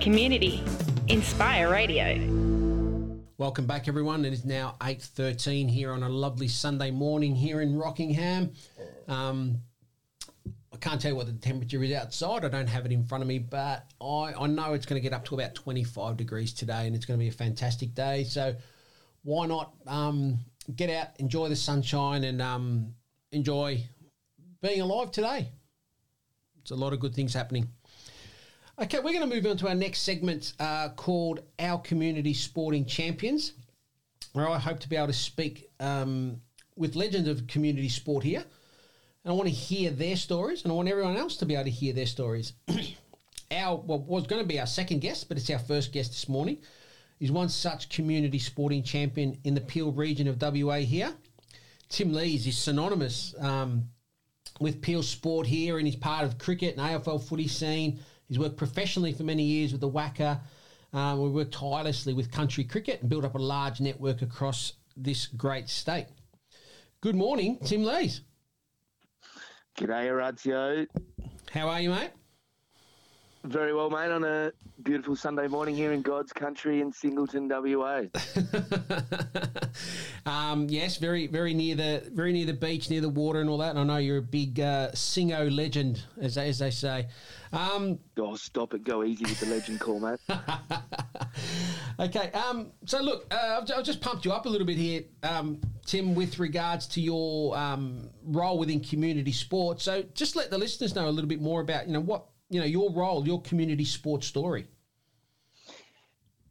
community. Inspire Radio. Welcome back, everyone. It is now eight thirteen here on a lovely Sunday morning here in Rockingham. Um, I can't tell you what the temperature is outside. I don't have it in front of me, but I, I know it's going to get up to about twenty five degrees today, and it's going to be a fantastic day. So why not um, get out, enjoy the sunshine, and um, enjoy being alive today? It's a lot of good things happening. Okay, we're going to move on to our next segment uh, called Our Community Sporting Champions, where I hope to be able to speak um, with legends of community sport here. And I want to hear their stories, and I want everyone else to be able to hear their stories. our well, was going to be our second guest, but it's our first guest this morning. He's one such community sporting champion in the Peel region of WA here. Tim Lees is synonymous um, with Peel sport here, and he's part of cricket and AFL footy scene. He's worked professionally for many years with the WACA. Um, we worked tirelessly with country cricket and built up a large network across this great state. Good morning, Tim Lees. G'day, Orazio. How are you, mate? Very well, mate, on a beautiful Sunday morning here in God's country in Singleton, WA. um, yes, very, very near the very near the beach, near the water, and all that. And I know you're a big uh, Singo legend, as as they say. Um, oh, stop it! Go easy with the legend call, mate. okay. Um, so look, uh, I've, I've, just pumped you up a little bit here, um, Tim, with regards to your um, role within community sport. So just let the listeners know a little bit more about you know what you know your role, your community sports story.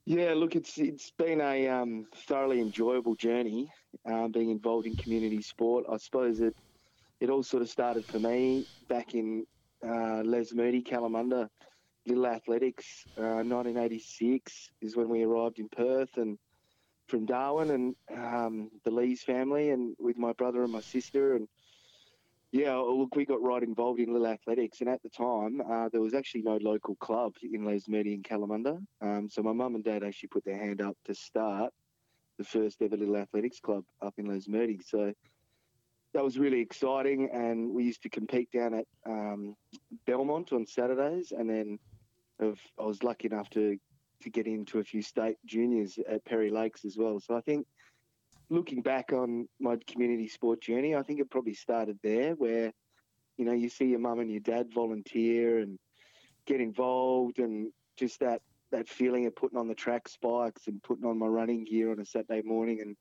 Yeah, look, it's it's been a um, thoroughly enjoyable journey um, being involved in community sport. I suppose it it all sort of started for me back in uh, Lesmurdie, Kalamunda, Little Athletics. Uh, 1986 is when we arrived in Perth and from Darwin and um, the Lees family and with my brother and my sister and yeah, look, we got right involved in Little Athletics, and at the time, uh, there was actually no local club in Lesmurdie and Kalamunda. Um, so my mum and dad actually put their hand up to start the first ever Little Athletics club up in Lesmurdie. So that was really exciting, and we used to compete down at um, Belmont on Saturdays, and then of, I was lucky enough to to get into a few state juniors at Perry Lakes as well. So I think looking back on my community sport journey, I think it probably started there where, you know, you see your mum and your dad volunteer and get involved and just that, that feeling of putting on the track spikes and putting on my running gear on a Saturday morning and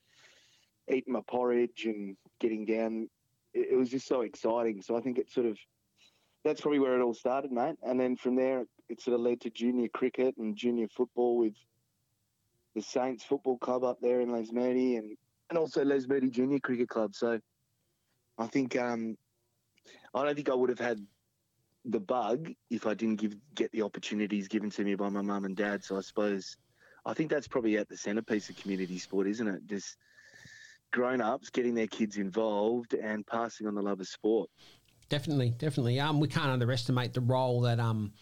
eating my porridge and getting down. It, it was just so exciting. So I think it sort of, that's probably where it all started, mate. And then from there, it sort of led to junior cricket and junior football with the Saints Football Club up there in Lesmurdie and and also Lesmurdie Junior Cricket Club. So I think um, I don't think I would have had the bug if I didn't give get the opportunities given to me by my mum and dad. So I suppose I think that's probably at the centerpiece of community sport, isn't it? Just grown ups getting their kids involved and passing on the love of sport. Definitely, definitely. Um, we can't underestimate the role that um,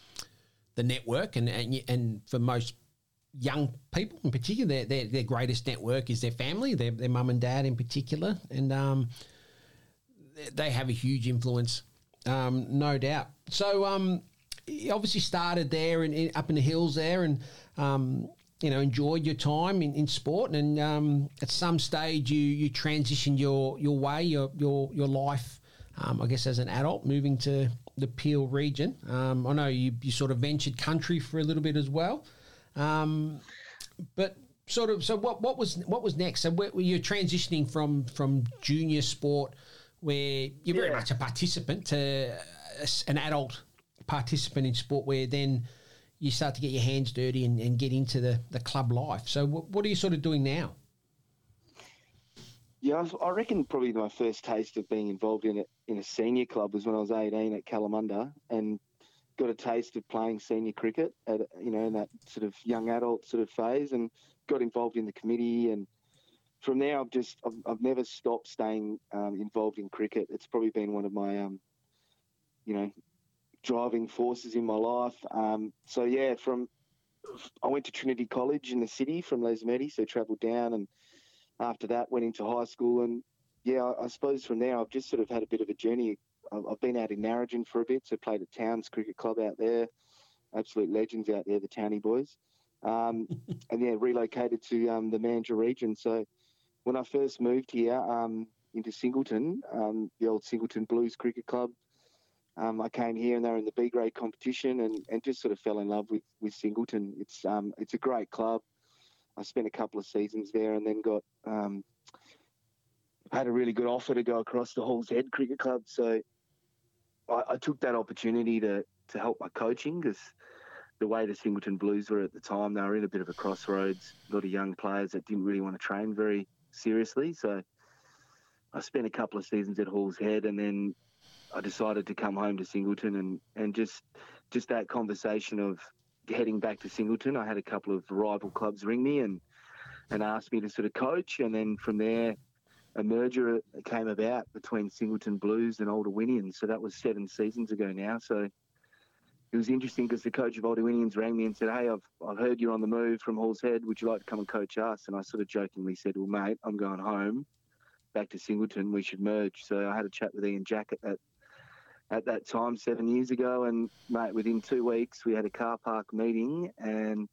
the network and, and and for most young people in particular, their, their, their greatest network is their family, their, their mum and dad in particular. And um, they have a huge influence, um, no doubt. So, um, obviously started there and up in the hills there and, um, you know, enjoyed your time in, in sport. And um, at some stage, you, you transitioned your, your way, your, your, your life, um, I guess, as an adult, moving to the Peel region. Um, I know you, you sort of ventured country for a little bit as well. Um, but sort of, so what, what was what was next? So where, you're transitioning from from junior sport, where you're very much a participant to an adult participant in sport, where then you start to get your hands dirty and, and get into the, the club life. So what, what are you sort of doing now? Yeah, I reckon probably my first taste of being involved in it in a senior club was when I was 18 at Kalamunda, and got a taste of playing senior cricket at you know in that sort of young adult sort of phase, and got involved in the committee. And from there, I've just I've, I've never stopped staying um, involved in cricket. It's probably been one of my um, you know driving forces in my life. Um, so yeah, from I went to Trinity College in the city from Les Lesmurdie, so travelled down, and after that went into high school. And yeah, I, I suppose from there I've just sort of had a bit of a journey I've been out in Narrogin for a bit, so played at Towns Cricket Club out there. absolute legends out there, the Townie boys. Um, and yeah, relocated to um, the Mandurah region. So when I first moved here um, into Singleton, um, the old Singleton Blues Cricket Club, um, I came here and they were in the B grade competition and, and just sort of fell in love with, with Singleton. It's um, it's a great club. I spent a couple of seasons there and then got um, had a really good offer to go across to Halls Head Cricket Club. So I, I took that opportunity to to help my coaching because the way the Singleton Blues were at the time, they were in a bit of a crossroads. A lot of young players that didn't really want to train very seriously. So I spent a couple of seasons at Halls Head and then I decided to come home to Singleton and, and just just that conversation of heading back to Singleton. I had a couple of rival clubs ring me and and asked me to sort of coach, and then from there, a merger came about between Singleton Blues and Old Alwinians. So that was seven seasons ago now. So it was interesting because the coach of Old Alwinians rang me and said, "Hey, I've I've heard you're on the move from Halls Head. Would you like to come and coach us?" And I sort of jokingly said, "Well, mate, I'm going home." Back to Singleton, we should merge. So I had a chat with Ian Jack at that at that time seven years ago. And mate, within two weeks, we had a car park meeting and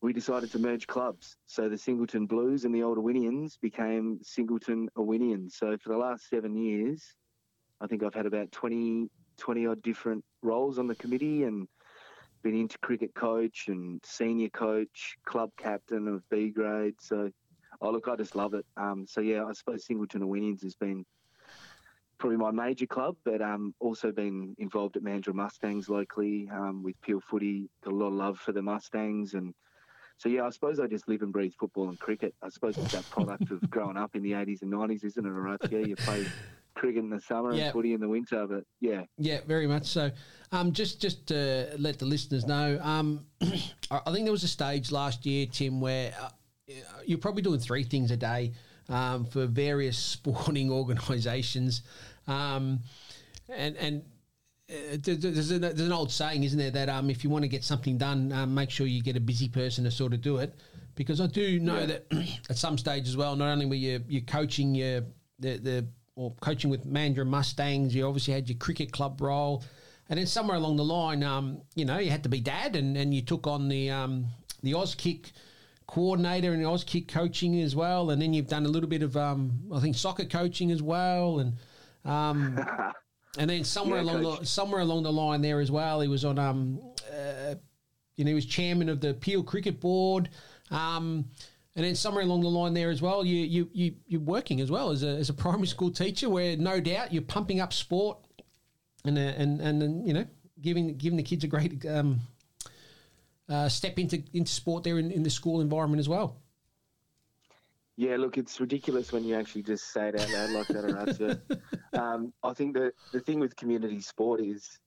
we decided to merge clubs. So the Singleton Blues and the Old Alwinians became Singleton Alwinians. So for the last seven years, I think I've had about 20, 20 odd different roles on the committee and been into cricket coach and senior coach, club captain of B grade. So, oh, look, I just love it. Um, so, yeah, I suppose Singleton Alwinians has been probably my major club, but um, also been involved at Mandurah Mustangs locally um, with Peel Footy. Got a lot of love for the Mustangs, and so yeah, I suppose I just live and breathe football and cricket. I suppose it's that product of growing up in the '80s and '90s, isn't it? Right? Yeah, you play cricket in the summer Yeah. and footy in the winter, but yeah, Yeah, very much so. Um, just just to let the listeners know, um, I I think there was a stage last year, Tim, where uh, you're probably doing three things a day um, for various sporting organisations, um, and and. Uh, there's, an, there's an old saying, isn't there, that um, if you want to get something done, um, make sure you get a busy person to sort of do it. Because I do know Yeah. that at some stage as well, not only were you you coaching your the the or coaching with Mandurah Mustangs, you obviously had your cricket club role, and then somewhere along the line, um, you know, you had to be dad, and, and you took on the um, the Auskick coordinator and Auskick coaching as well, and then you've done a little bit of um, I think soccer coaching as well, and um, and then somewhere Yeah, along coach. the somewhere along the line there as well, he was on um, uh, you know, he was chairman of the Peel Cricket Board. Um, and then somewhere along the line there as well, you you you you're working as well as a, as a primary school teacher, where no doubt you're pumping up sport, and uh, and and then, you know giving giving the kids a great um, uh, step into into sport there in, in the school environment as well. Yeah, look, it's ridiculous when you actually just say it out loud like that, Arad. But um, I think that the thing with community sport is,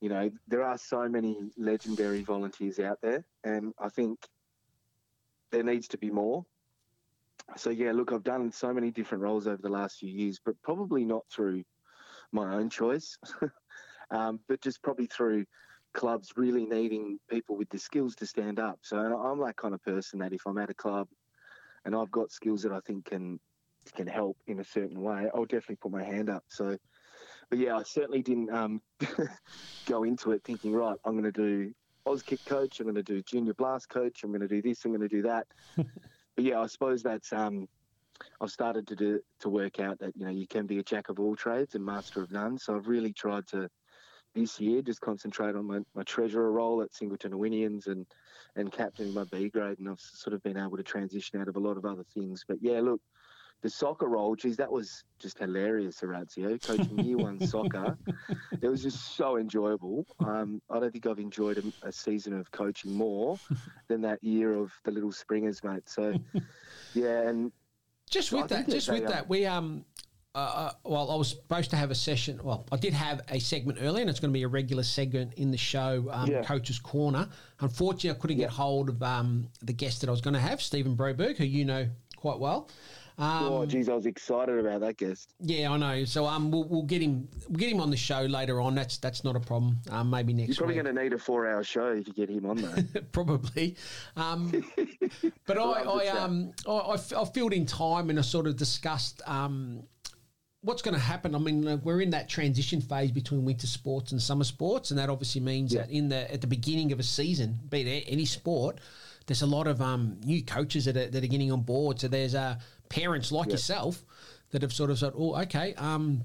you know, there are so many legendary volunteers out there, and I think there needs to be more. So yeah, look, I've done so many different roles over the last few years, but probably not through my own choice, um, but just probably through clubs really needing people with the skills to stand up. So and I'm that kind of person that if I'm at a club and I've got skills that I think can can help in a certain way, I'll definitely put my hand up. So, but yeah, I certainly didn't um, go into it thinking, right, I'm going to do Auskick coach, I'm going to do junior blast coach, I'm going to do this, I'm going to do that. but yeah, I suppose that's um, I've started to do to work out that you know you can be a jack of all trades and master of none. So I've really tried to this year just concentrate on my, my treasurer role at Singleton Alwinians and and captaining my B grade, and I've sort of been able to transition out of a lot of other things. But yeah, look, the soccer role, geez, that was just hilarious, Horatio. Coaching year one soccer, it was just so enjoyable. Um, I don't think I've enjoyed a, a season of coaching more than that year of the little springers, mate. So yeah, and Just with that, just with are- that, we um, uh, uh, well, I was supposed to have a session. Well, I did have a segment earlier, and it's going to be a regular segment in the show, um, Yeah. Coach's Corner. Unfortunately, I couldn't get hold of um, the guest that I was going to have, Stephen Broberg, who you know quite well. Um, oh, geez, I was excited about that guest. yeah, I know. So um, we'll, we'll get him. We'll get him on the show later on. That's that's not a problem. Um, maybe next You're probably going to need a four-hour show if you get him on there. probably. Um, but I, Love the I, chat. um, I, I f- I filled in time and I sort of discussed um, what's going to happen? I mean, like, we're in that transition phase between winter sports and summer sports, and that obviously means Yeah. that in the at the beginning of a season, be it any sport, there's a lot of um, new coaches that are, that are getting on board. So there's uh, parents like Yeah. yourself that have sort of said, "Oh, okay, um,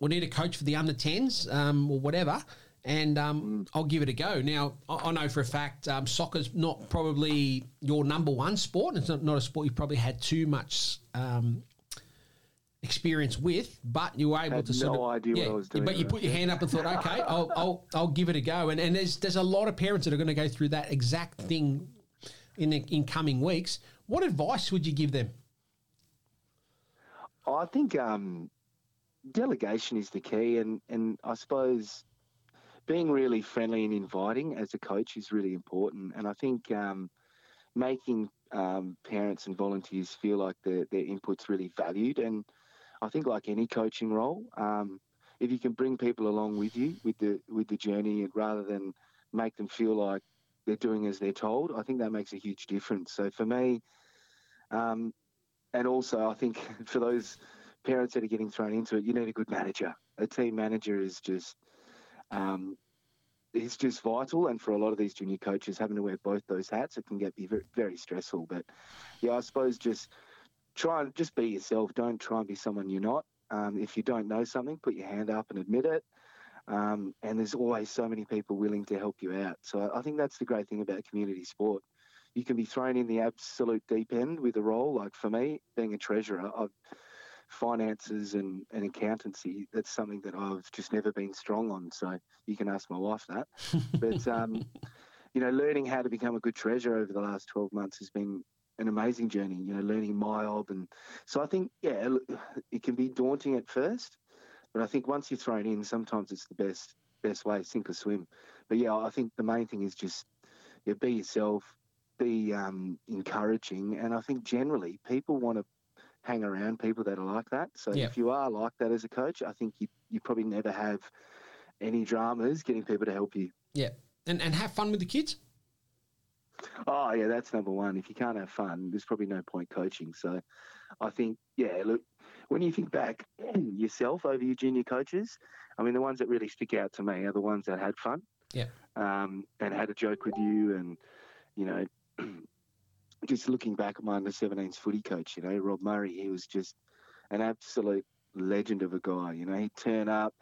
we need a coach for the under 10s um, or whatever. And um, I'll give it a go. Now, I, I know for a fact um, soccer's not probably your number one sport. It's not, not a sport you've probably had too much um, experience with, but you were able to sort no of idea what I was doing But you put your hand up and thought, okay, I'll, I'll, I'll give it a go. And, and there's there's a lot of parents that are going to go through that exact thing in the, in coming weeks. What advice would you give them? I think um, delegation is the key, and, and I suppose being really friendly and inviting as a coach is really important. And I think um, making um, parents and volunteers feel like their, their input's really valued. And I think, like any coaching role, um, if you can bring people along with you with the with the journey, rather than make them feel like they're doing as they're told, I think that makes a huge difference. So for me, um, and also I think for those parents that are getting thrown into it, you need a good manager. A team manager is just um, is just vital, and for a lot of these junior coaches, having to wear both those hats, it can get be very, very stressful. But yeah, I suppose just try and just be yourself. Don't try and be someone you're not. Um, if you don't know something, put your hand up and admit it. Um, and there's always so many people willing to help you out. So I think that's the great thing about community sport. You can be thrown in the absolute deep end with a role. Like for me, being a treasurer, I've, finances and, and accountancy, that's something that I've just never been strong on. So you can ask my wife that. but, um, you know, learning how to become a good treasurer over the last 12 months has been an amazing journey, you know, learning MYOB. And so I think, yeah, it can be daunting at first, but I think once you're thrown in, sometimes it's the best best way, sink or swim. But yeah, I think the main thing is just yeah, be yourself, be um, encouraging, and I think generally people want to hang around people that are like that. So Yeah. if you are like that as a coach, I think you you probably never have any dramas getting people to help you. Yeah. And, and have fun with the kids? Oh yeah, that's number one. If you can't have fun, there's probably no point coaching. So, I think yeah, look, when you think back yourself over your junior coaches, I mean the ones that really stick out to me are the ones that had fun, Yeah. um, and had a joke with you, and you know, just looking back at my under 17s footy coach, you know, Rob Murray, he was just an absolute legend of a guy. You know, he'd turn up.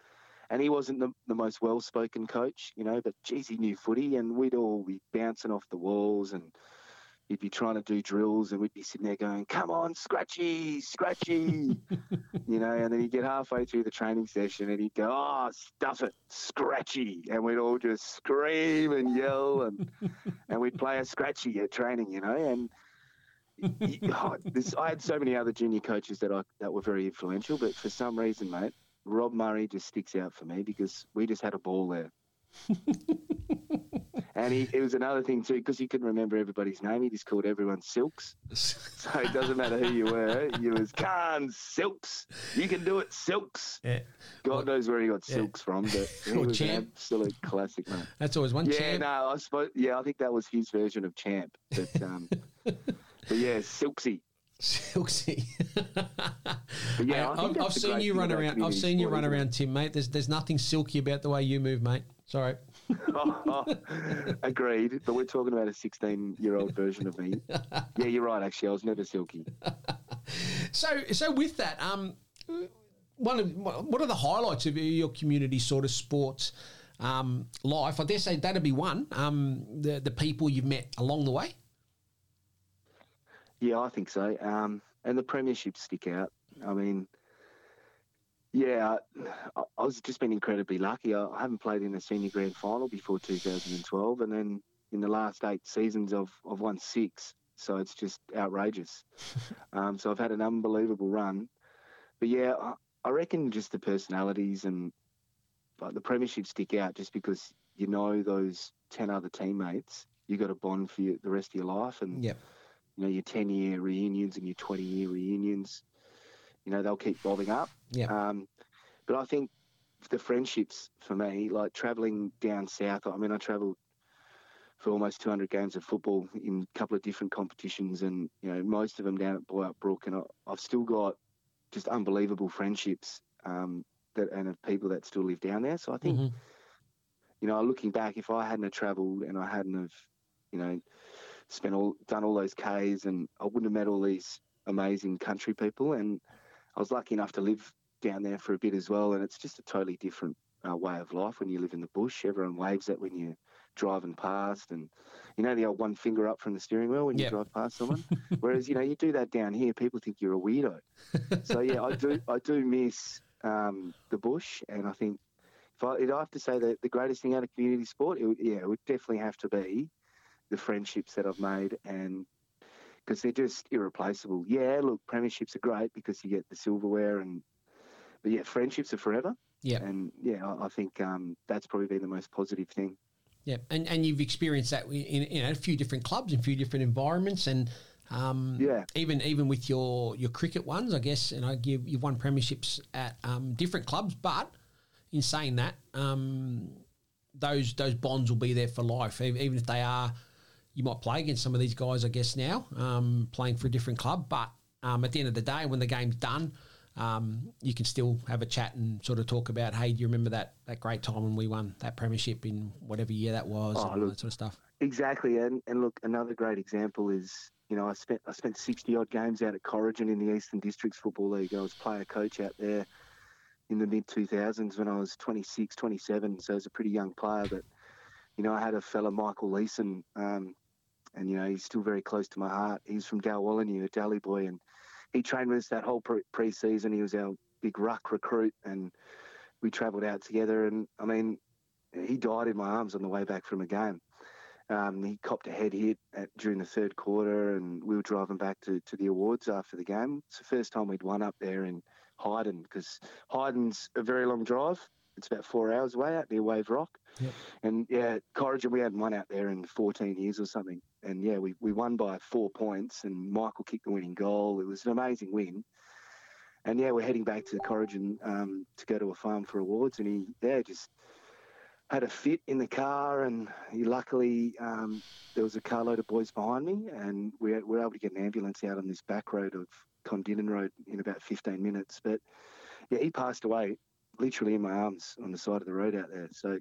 And he wasn't the, the most well spoken coach, you know, but geez, he knew footy and we'd all be bouncing off the walls and he'd be trying to do drills and we'd be sitting there going, Come on, scratchy, scratchy you know, and then he'd get halfway through the training session and he'd go, Oh, stuff it, scratchy and we'd all just scream and yell and and we'd play a scratchy at training, you know, and oh, this, I had so many other junior coaches that I that were very influential, but for some reason, mate, Rob Murray just sticks out for me because we just had a ball there. and he, it was another thing too because he couldn't remember everybody's name. He just called everyone Silks. So it doesn't matter who you were. You was Khan Silks. You can do it, Silks. Yeah. God knows where he got Yeah. Silks from, but he was Champ. an absolute classic, mate. That's always one Yeah, champ. no, I suppose. Yeah, I think that was his version of Champ. But, um, but yeah, Silksy. Silksy. Yeah, I Hey, think I've, I've seen you run around. I've seen you run around, Tim, mate. There's there's nothing silky about the way you move, mate. Sorry. Agreed, but we're talking about a 16 year old version of me. Yeah, you're right, actually. I was never silky. So so with that, um, one of what are the highlights of your community sort of sports um, life? I dare say that'd be one. Um, the the people you've met along the way. Yeah, I think so. Um, and the premierships stick out. I mean, yeah, I, I was just been incredibly lucky. I, I haven't played in a senior grand final before 2012, and then in the last eight seasons, I've I've won six. So it's just outrageous. um, so I've had an unbelievable run. But yeah, I, I reckon just the personalities and like the premierships stick out just because you know those ten other teammates. You got a bond for you, the rest of your life, and Yep. You know, your 10 year reunions and your 20 year reunions, you know, they'll keep bobbing up. Yeah. Um, but I think the friendships for me, like traveling down south, I mean, I traveled for almost 200 games of football in a couple of different competitions and, you know, most of them down at Boyup Brook. And I, I've still got just unbelievable friendships um, that and of people that still live down there. So I think, Mhm. you know, looking back, if I hadn't have travelled and I hadn't have, you know, spent all done all those Ks, and I wouldn't have met all these amazing country people. And I was lucky enough to live down there for a bit as well. And it's just a totally different uh, way of life when you live in the bush. Everyone waves at when you're driving past, and you know the old one finger up from the steering wheel when Yep. you drive past someone. Whereas you know you do that down here, people think you're a weirdo. so yeah, I do I do miss um, the bush, and I think if I, if I have to say that the greatest thing out of community sport, it would, yeah, it would definitely have to be the friendships that I've made, and because they're just irreplaceable. Yeah, look, premierships are great because you get the silverware, and but yeah, friendships are forever. Yeah. and yeah, I, I think um, that's probably been the most positive thing. Yeah, and and you've experienced that in, in a few different clubs, in a few different environments, and um, Yeah. even even with your your cricket ones, I guess, and I give you've won premierships at um, different clubs, but in saying that, um, those those bonds will be there for life, even if they are. You might play against some of these guys, I guess, now um, playing for a different club, but um, at the end of the day, when the game's done. Um, you can still have a chat and sort of talk about, hey, do you remember that, that great time when we won that premiership in whatever year that was, Oh, and all look, that sort of stuff. Exactly, and and look, another great example is you know I spent I spent sixty odd games out at Corrigin in the Eastern Districts Football League. I was player coach out there in the mid two thousands when I was 26, 27, so I was a pretty young player. But you know I had a fella Michael Leeson, um, and you know he's still very close to my heart. He's from Dalwallinu, a Dally boy, and he trained with us that whole pre- pre-season. He was our big ruck recruit, and we travelled out together. And I mean, he died in my arms on the way back from a game. Um, he copped a head hit at, during the third quarter, and we were driving back to, to the awards after the game. It's the first time we'd won up there in Hyden because Hyden's a very long drive. It's about four hours away out near Wave Rock. Yep. And yeah, Corrigin, we hadn't won out there in 14 years or something. And yeah, we, we won by four points, and Michael kicked the winning goal. It was an amazing win. And yeah, we're heading back to Corrigin um, to go to a farm for awards, and he yeah just had a fit in the car, and he luckily um, there was a carload of boys behind me, and we were, we were able to get an ambulance out on this back road of Kondinin Road in about 15 minutes. But yeah, he passed away literally in my arms on the side of the road out there. So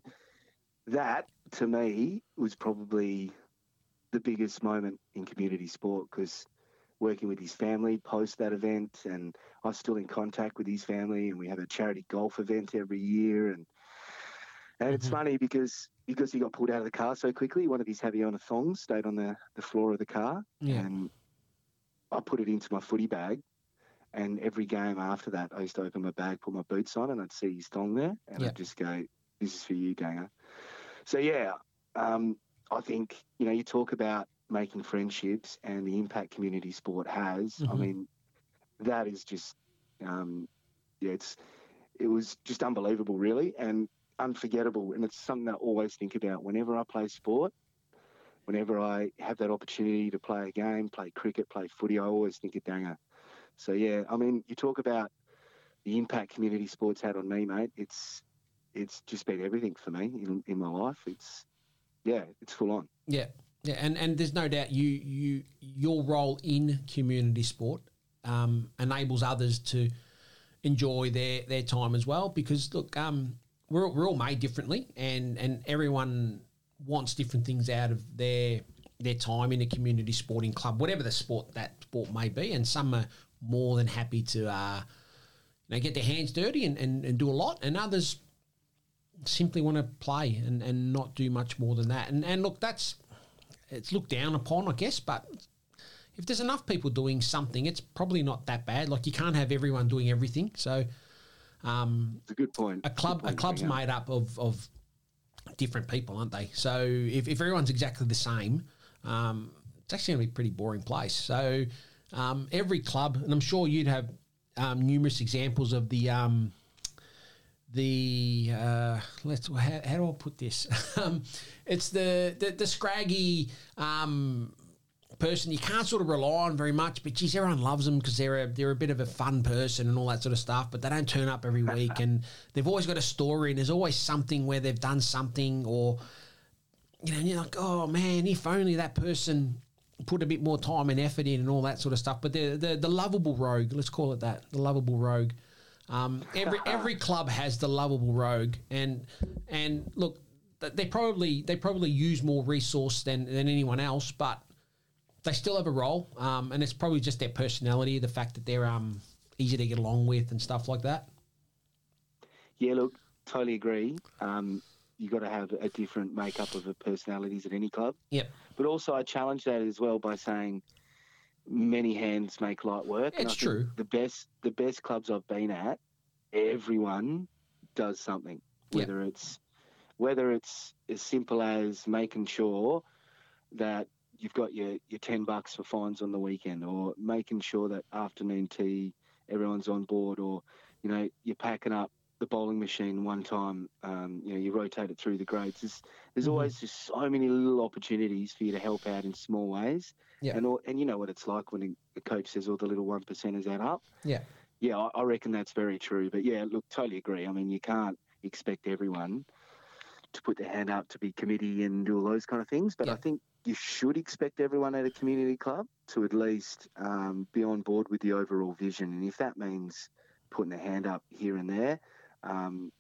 that to me was probably the biggest moment in community sport because working with his family post that event and I'm still in contact with his family and we have a charity golf event every year and and it's Mhm. funny because because he got pulled out of the car so quickly, one of his Havaiana thongs stayed on the, the floor of the car Yeah. and I put it into my footy bag and every game after that I used to open my bag, put my boots on and I'd see his thong there and Yeah. I'd just go, This is for you, Ganger. So yeah, um, I think, you know, you talk about making friendships and the impact community sport has. I Mhm. mean, that is just um, yeah, it's it was just unbelievable really and unforgettable and it's something that I always think about whenever I play sport. Whenever I have that opportunity to play a game, play cricket, play footy, I always think of Danger. So yeah, I mean, you talk about the impact community sports had on me, mate. It's it's just been everything for me in, in my life. It's yeah, it's full on. Yeah, yeah, and and there's no doubt you you your role in community sport um, enables others to enjoy their their time as well. Because look, um, we're we're all made differently, and and everyone wants different things out of their their time in a community sporting club, whatever the sport that sport may be, and some are more than happy to uh, you know get their hands dirty and, and, and do a lot, and others simply want to play and, and not do much more than that. And and look, that's it's looked down upon, I guess, but if there's enough people doing something, it's probably not that bad. Like you can't have everyone doing everything. So um, It's a good point. a club Good a club's made up of, of different people, aren't they? So if, if everyone's exactly the same, um, it's actually going to be a pretty boring place. So um, every club, and I'm sure you'd have um, numerous examples of the um, the uh, let's how, how do I put this? um, it's the the, the scraggy um, person you can't sort of rely on very much, but geez, everyone loves them because they're a, they're a bit of a fun person and all that sort of stuff. But they don't turn up every week, and they've always got a story, and there's always something where they've done something, or you know, you're like, oh man, if only that person put a bit more time and effort in and all that sort of stuff. But the the, the lovable rogue, let's call it that, the lovable rogue. Um, every every club has the lovable rogue, and and look, they probably they probably use more resource than than anyone else, but they still have a role, um, and it's probably just their personality, the fact that they're um, easy to get along with, and stuff like that. Yeah, look, totally agree. Um, you got to have a different makeup of the personalities at any club. Yep. But also, I challenge that as well by saying many hands make light work. It's true. The best, the best clubs I've been at, everyone does something. Whether yep. it's whether it's as simple as making sure that you've got your, your 10 bucks for fines on the weekend or making sure that afternoon tea everyone's on board or you know you're packing up the bowling machine one time, um, you know, you rotate it through the grades. There's, there's mm-hmm. always just so many little opportunities for you to help out in small ways. Yeah. And all, and you know what it's like when a coach says all the little one percenters add up. Yeah. Yeah, I, I reckon that's very true. But yeah, look, totally agree. I mean, you can't expect everyone to put their hand up to be committee and do all those kind of things. But yeah. I think you should expect everyone at a community club to at least um, be on board with the overall vision. And if that means putting their hand up here and there, um,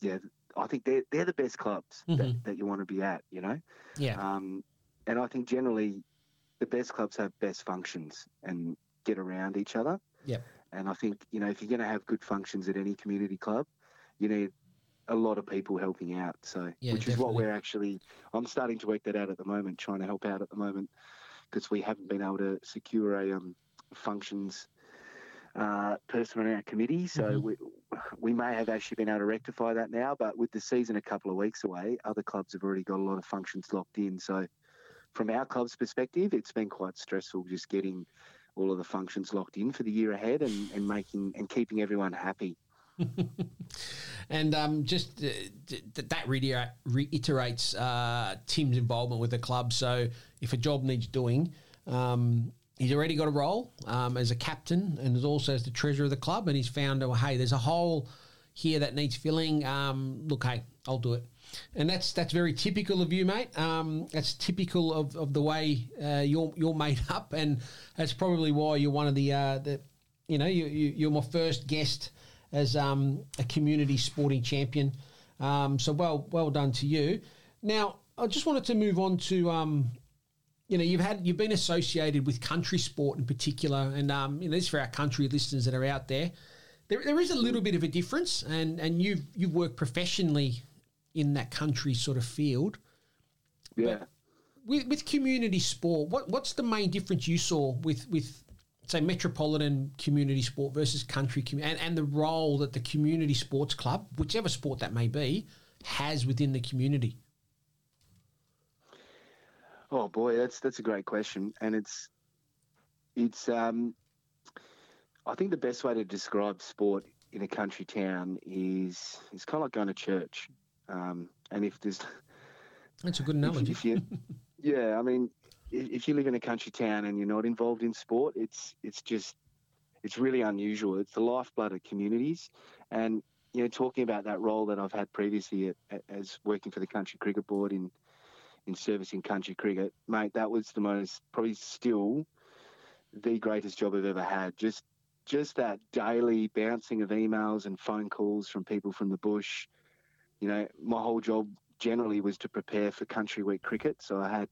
yeah, I think they're they're the best clubs mm-hmm. that, that you want to be at. You know. Yeah. Um, and I think generally, the best clubs have best functions and get around each other. Yeah. And I think you know if you're going to have good functions at any community club, you need a lot of people helping out. So, yeah, which definitely. is what we're actually. I'm starting to work that out at the moment, trying to help out at the moment because we haven't been able to secure a um, functions uh, person on our committee. So mm-hmm. we, we may have actually been able to rectify that now, but with the season a couple of weeks away, other clubs have already got a lot of functions locked in. So from our club's perspective, it's been quite stressful just getting all of the functions locked in for the year ahead and, and making and keeping everyone happy. and um, just uh, d- that reiterates uh, Tim's involvement with the club. So if a job needs doing, um, he's already got a role um, as a captain and as also as the treasurer of the club. And he's found, oh, hey, there's a hole here that needs filling. Um, look, hey, I'll do it. And that's that's very typical of you, mate. Um, that's typical of, of the way uh, you're you're made up, and that's probably why you're one of the uh, the you know you, you are my first guest as um, a community sporting champion. Um, so well well done to you. Now I just wanted to move on to um, you know, you've had you've been associated with country sport in particular, and um, you know, this for our country listeners that are out there. There, there is a little bit of a difference, and and you've you've worked professionally in that country sort of field. Yeah. But with, with community sport, what what's the main difference you saw with with say metropolitan community sport versus country community, and, and the role that the community sports club, whichever sport that may be, has within the community? Oh boy, that's that's a great question, and it's it's um, I think the best way to describe sport in a country town is it's kind of like going to church. Um, and if there's that's a good analogy. If, if you, yeah, I mean, if you live in a country town and you're not involved in sport, it's it's just it's really unusual. It's the lifeblood of communities, and you know, talking about that role that I've had previously at, as working for the country cricket board in in servicing country cricket, mate, that was the most probably still the greatest job I've ever had. Just just that daily bouncing of emails and phone calls from people from the bush. You know, my whole job generally was to prepare for country week cricket. So I had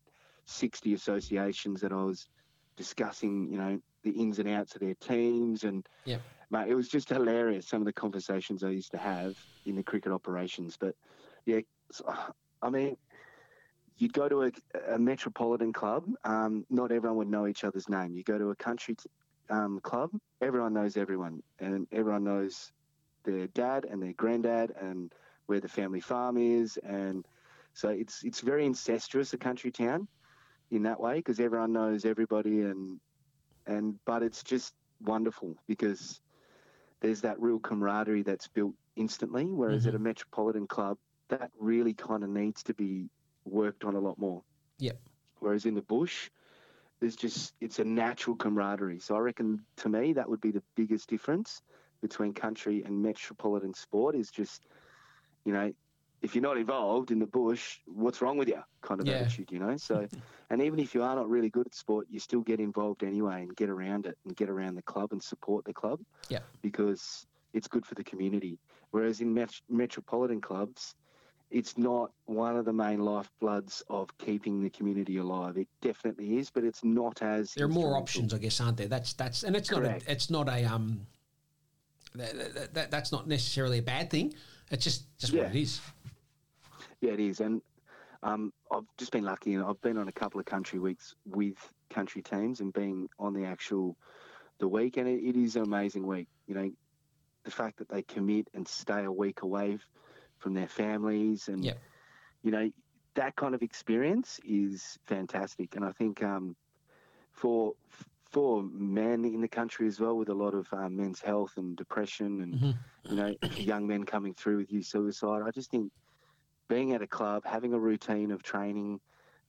60 associations that I was discussing, you know, the ins and outs of their teams. And, yeah. mate, it was just hilarious, some of the conversations I used to have in the cricket operations. But, yeah, I mean, you'd go to a, a metropolitan club, um, not everyone would know each other's name. You go to a country um, club, everyone knows everyone, and everyone knows their dad and their granddad and where the family farm is, and so it's it's very incestuous a country town in that way because everyone knows everybody and and but it's just wonderful because there's that real camaraderie that's built instantly whereas mm-hmm. at a metropolitan club that really kind of needs to be worked on a lot more. Yep. Whereas in the bush, there's just it's a natural camaraderie. So I reckon to me that would be the biggest difference between country and metropolitan sport is just, you know, if you're not involved in the bush, what's wrong with you? Kind of yeah. attitude, you know. So, and even if you are not really good at sport, you still get involved anyway and get around it and get around the club and support the club. Yeah. Because it's good for the community. Whereas in met- metropolitan clubs, it's not one of the main lifebloods of keeping the community alive. It definitely is, but it's not as there are more options, I guess, aren't there? That's that's and it's Correct. not a, it's not a um that, that, that, that's not necessarily a bad thing. It's just just Yeah. what it is. Yeah, it is, and um, I've just been lucky. and I've been on a couple of country weeks with country teams and being on the actual the week, and it, it is an amazing week. You know, the fact that they commit and stay a week away f- from their families, and Yep. you know that kind of experience is fantastic. And I think um, for for men in the country as well, with a lot of um, men's health and depression, and Mhm. you know young men coming through with youth suicide, I just think being at a club, having a routine of training,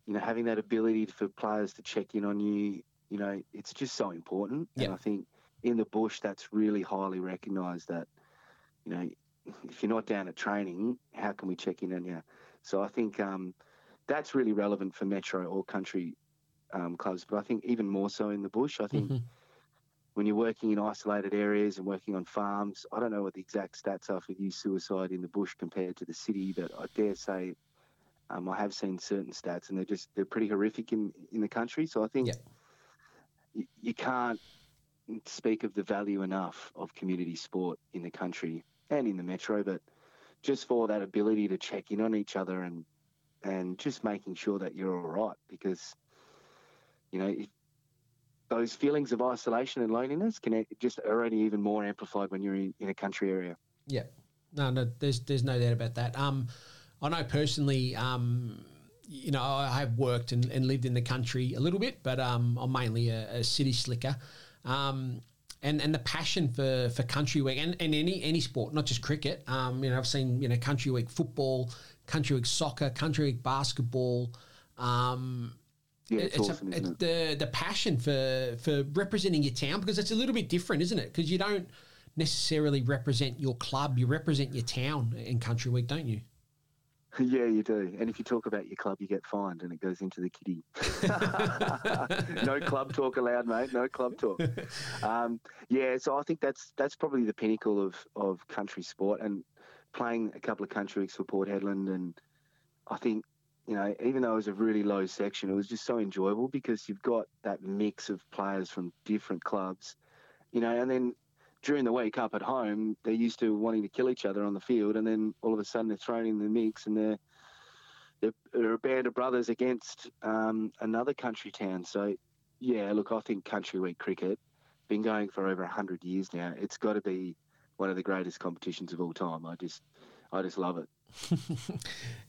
you know, having that ability for players to check in on you, you know, it's just so important. Yeah. And I think in the bush, that's really highly recognised that, you know, if you're not down at training, how can we check in on you? So I think um, that's really relevant for metro or country um, clubs, but I think even more so in the bush. I think Mhm. when you're working in isolated areas and working on farms, I don't know what the exact stats are for youth suicide in the bush compared to the city, but I dare say um, I have seen certain stats and they're just they're pretty horrific in in the country. So I think Yeah. you, you can't speak of the value enough of community sport in the country and in the metro, but just for that ability to check in on each other and and just making sure that you're all right because you know if those feelings of isolation and loneliness can just only even more amplified when you're in, in a country area. Yeah. No, no, there's there's no doubt about that. Um, I know personally, um, you know, I have worked and, and lived in the country a little bit, but um, I'm mainly a, a city slicker. Um, and, and the passion for, for country week and, and any any sport, not just cricket. Um, you know, I've seen you know country week football, country week soccer, country week basketball. Um, Yeah, it's, it's, awesome, a, it? the the passion for for representing your town because it's a little bit different, isn't it? Because you don't necessarily represent your club, you represent your town in Country Week, don't you? Yeah, you do. And if you talk about your club, you get fined, and it goes into the kitty. no club talk allowed, mate. No club talk. Um, yeah, so I think that's that's probably the pinnacle of of country sport, and playing a couple of country weeks for Port Hedland, and I think you know, even though it was a really low section, it was just so enjoyable because you've got that mix of players from different clubs, you know, and then during the week up at home, they're used to wanting to kill each other on the field, and then all of a sudden they're thrown in the mix, and they're they're, a band of brothers against um, another country town. So, yeah, look, I think Country Week cricket been going for over hundred years now. It's got to be one of the greatest competitions of all time. I just I just love it.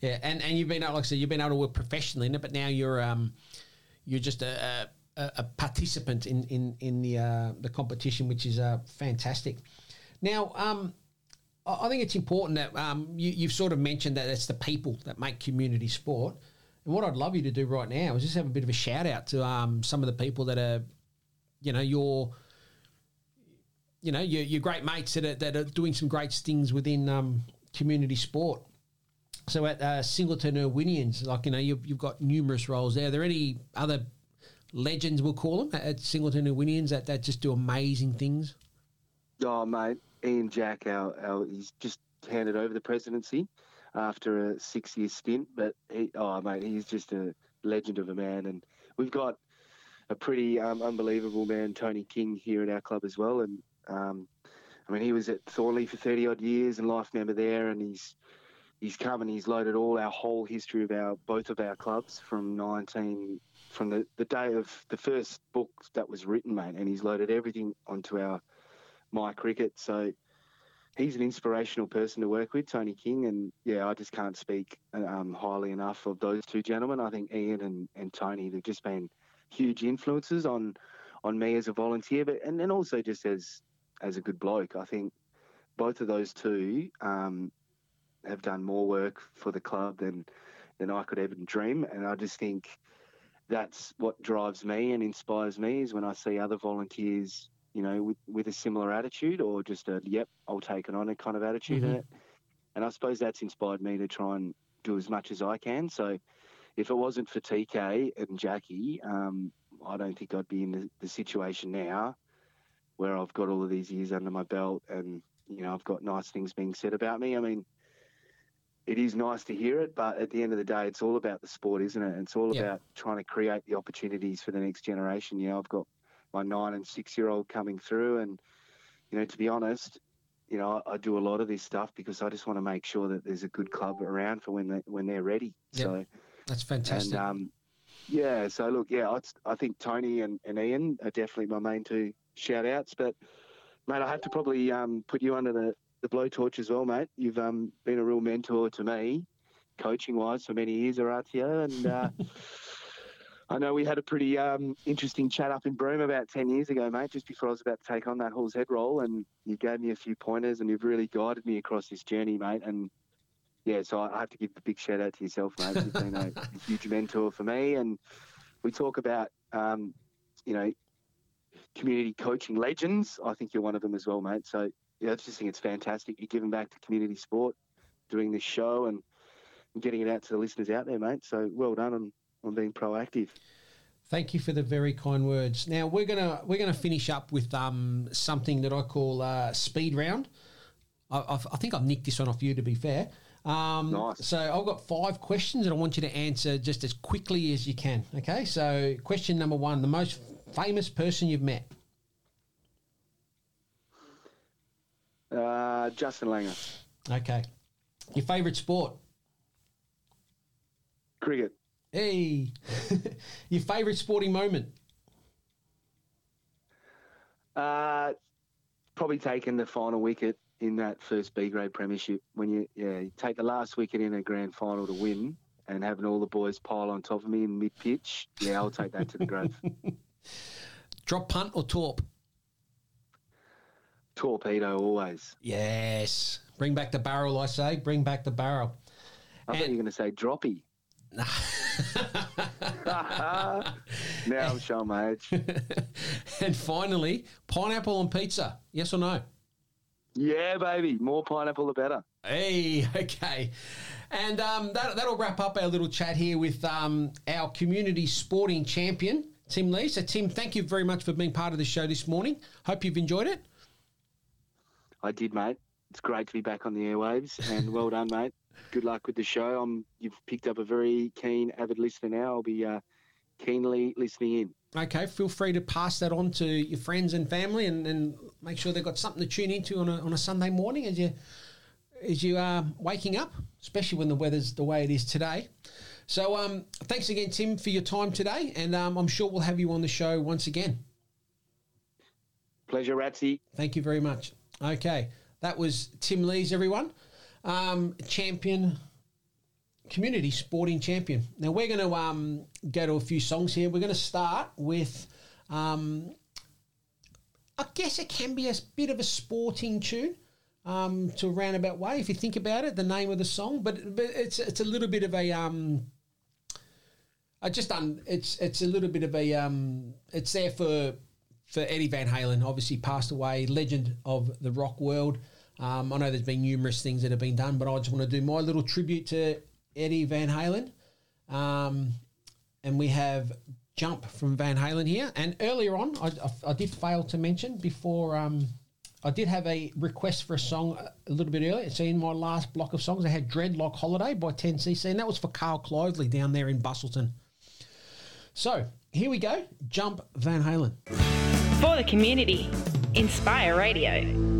Yeah, and, and you've been able, like I said, you've been able to work professionally in it, but now you're um you're just a a, a participant in in in the uh, the competition, which is uh, fantastic. Now, um, I I think it's important that um, you, you've sort of mentioned that it's the people that make community sport. And what I'd love you to do right now is just have a bit of a shout out to um, some of the people that are, you know, your, you know, your, your great mates that are, that are doing some great things within um, community sport. So at uh, Singleton Alwinians, like you know, you've, you've got numerous roles there. Are there any other legends, we'll call them, at Singleton Alwinians that, that just do amazing things? Oh, mate, Ian Jack, our, our he's just handed over the presidency after a six-year stint. But he, oh, mate, he's just a legend of a man, and we've got a pretty um, unbelievable man, Tony King, here at our club as well. And um, I mean, he was at Thornlie for thirty odd years and life member there, and he's he's come and he's loaded all our whole history of our both of our clubs from 19 from the, the day of the first book that was written mate and he's loaded everything onto our MyCricket so he's an inspirational person to work with tony king and yeah i just can't speak um, highly enough of those two gentlemen i think ian and, and tony they've just been huge influences on on me as a volunteer but and, and also just as as a good bloke i think both of those two um, have done more work for the club than than I could ever dream. And I just think that's what drives me and inspires me is when I see other volunteers, you know, with, with a similar attitude or just a yep, I'll take it on a kind of attitude. Mhm. And, it, and I suppose that's inspired me to try and do as much as I can. So if it wasn't for TK and Jackie, um, I don't think I'd be in the, the situation now where I've got all of these years under my belt and you know I've got nice things being said about me. I mean, it is nice to hear it, but at the end of the day, it's all about the sport, isn't it? It's all Yeah. about trying to create the opportunities for the next generation. You know, I've got my nine and six year old coming through, and you know, to be honest, you know, I, I do a lot of this stuff because I just want to make sure that there's a good club around for when they when they're ready. So. That's fantastic. And um, yeah, so look, yeah, I, I think Tony and, and Ian are definitely my main two shout outs. But, mate, I have to probably um, put you under the, the blowtorch as well, mate. You've um, been a real mentor to me, coaching wise, for many years, Oratio. And uh, I know we had a pretty um, interesting chat up in Broome about 10 years ago, mate, just before I was about to take on that Hall's Head role. And you gave me a few pointers and you've really guided me across this journey, mate. And yeah, so I have to give a big shout out to yourself, mate. You've been a, a huge mentor for me. And we talk about, um, you know, community coaching legends. I think you're one of them as well, mate. So yeah, I just think it's fantastic. You're giving back to community sport, doing this show, and, getting it out to the listeners out there, mate. So well done on, on being proactive. Thank you for the very kind words. Now we're gonna we're gonna finish up with um, something that I call uh, speed round. I, I've, I think I've nicked this one off you, to be fair. Um, Nice. So I've got five questions, and I want you to answer just as quickly as you can. Okay. So question number one: the most famous person you've met. Uh, Justin Langer, Okay. Your favourite sport? cricket. Hey. Your favourite sporting moment? Uh, probably taking the final wicket in that first B grade premiership when you yeah you take the last wicket in a grand final to win and having all the boys pile on top of me in mid pitch. Yeah, I'll take that to the grave. Drop punt or torp? Torpedo always. Yes. Bring back the barrel, I say. Bring back the barrel. I thought you were going to say droppy. now I'm showing my age. and finally, pineapple on pizza. Yes or no? Yeah, baby. More pineapple, the better. Hey, okay. And um, that, that'll wrap up our little chat here with um, our community sporting champion, Tim Lee. So, Tim, thank you very much for being part of the show this morning. Hope you've enjoyed it. I did, mate. It's great to be back on the airwaves, and well done, mate. Good luck with the show. I'm, you've picked up a very keen, avid listener now. I'll be uh, keenly listening in. Okay, feel free to pass that on to your friends and family, and, and make sure they've got something to tune into on a, on a Sunday morning as you as you are waking up, especially when the weather's the way it is today. So, um, thanks again, Tim, for your time today, and um, I'm sure we'll have you on the show once again. Pleasure, Ratsy. Thank you very much. Okay, that was Tim Lees, everyone. Um, champion, community sporting champion. Now we're going to um, go to a few songs here. We're going to start with, um, I guess it can be a bit of a sporting tune. Um, to a roundabout way, if you think about it, the name of the song, but but it's it's a little bit of a um, I just done. It's it's a little bit of a um. It's there for for Eddie Van Halen. Obviously passed away, legend of the rock world. Um, I know there's been numerous things that have been done, but I just want to do my little tribute to Eddie Van Halen. Um, and we have Jump from Van Halen here. And earlier on, I, I, I did fail to mention before. Um, I did have a request for a song a little bit earlier. So in my last block of songs, I had Dreadlock Holiday by 10cc, and that was for Carl Cloveley down there in Busselton. So here we go. Jump Van Halen. For the community, Inspire Radio.